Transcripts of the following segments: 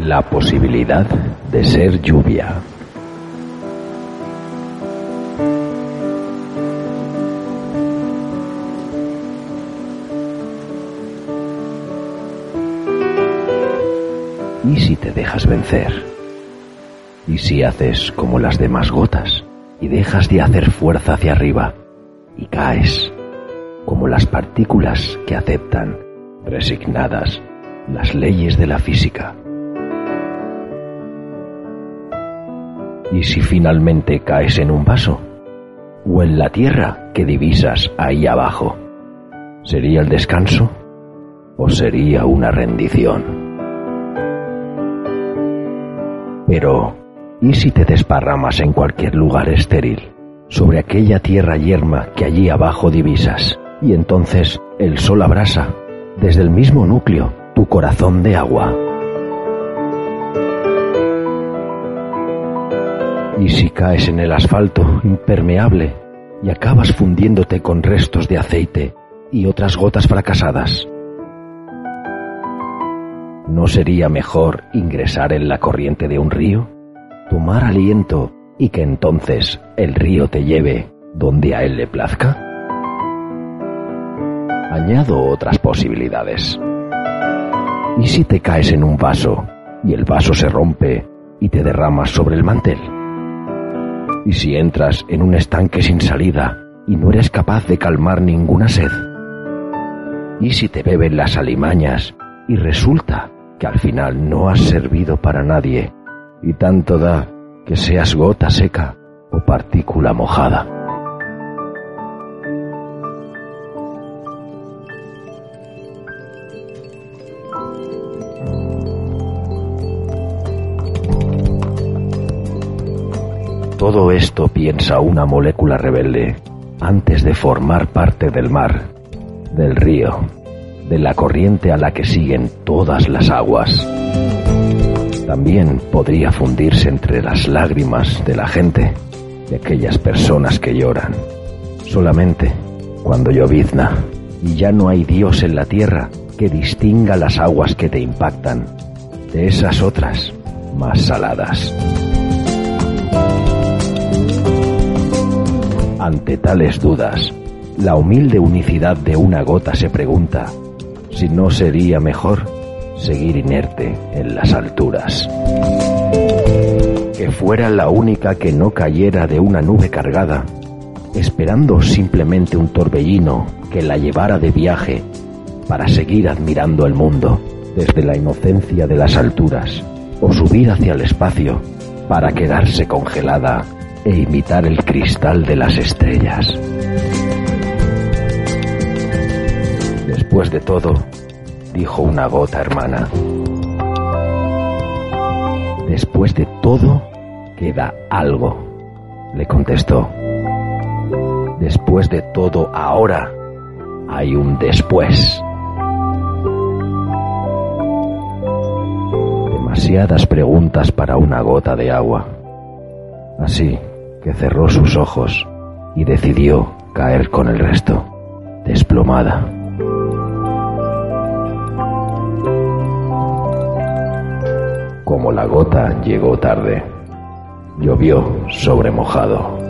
La posibilidad de ser lluvia. ¿Y si te dejas vencer? ¿Y si haces como las demás gotas y dejas de hacer fuerza hacia arriba y caes como las partículas que aceptan, resignadas, las leyes de la física? ¿Y si finalmente caes en un vaso? ¿O en la tierra que divisas ahí abajo? ¿Sería el descanso o sería una rendición? Pero, ¿y si te desparramas en cualquier lugar estéril, sobre aquella tierra yerma que allí abajo divisas, y entonces el sol abrasa, desde el mismo núcleo, tu corazón de agua? ¿Y si caes en el asfalto impermeable y acabas fundiéndote con restos de aceite y otras gotas fracasadas? ¿No sería mejor ingresar en la corriente de un río? Tomar aliento y que entonces el río te lleve donde a él le plazca? Añado otras posibilidades. ¿Y si te caes en un vaso y el vaso se rompe y te derramas sobre el mantel? ¿Y si entras en un estanque sin salida y no eres capaz de calmar ninguna sed? ¿Y si te beben las alimañas y resulta que al final no has servido para nadie y tanto da que seas gota seca o partícula mojada. Todo esto piensa una molécula rebelde antes de formar parte del mar, del río, de la corriente a la que siguen todas las aguas. También podría fundirse entre las lágrimas de la gente, de aquellas personas que lloran, solamente cuando llovizna y ya no hay Dios en la tierra que distinga las aguas que te impactan de esas otras más saladas. Ante tales dudas, la humilde unicidad de una gota se pregunta si no sería mejor seguir inerte en las alturas. Que fuera la única que no cayera de una nube cargada, esperando simplemente un torbellino que la llevara de viaje para seguir admirando el mundo desde la inocencia de las alturas o subir hacia el espacio para quedarse congelada e imitar el cristal de las estrellas. Después de todo, dijo una gota hermana, después de todo queda algo, le contestó. Después de todo ahora hay un después. Demasiadas preguntas para una gota de agua. Así que cerró sus ojos y decidió caer con el resto, desplomada. Como la gota llegó tarde, llovió sobre mojado.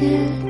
见。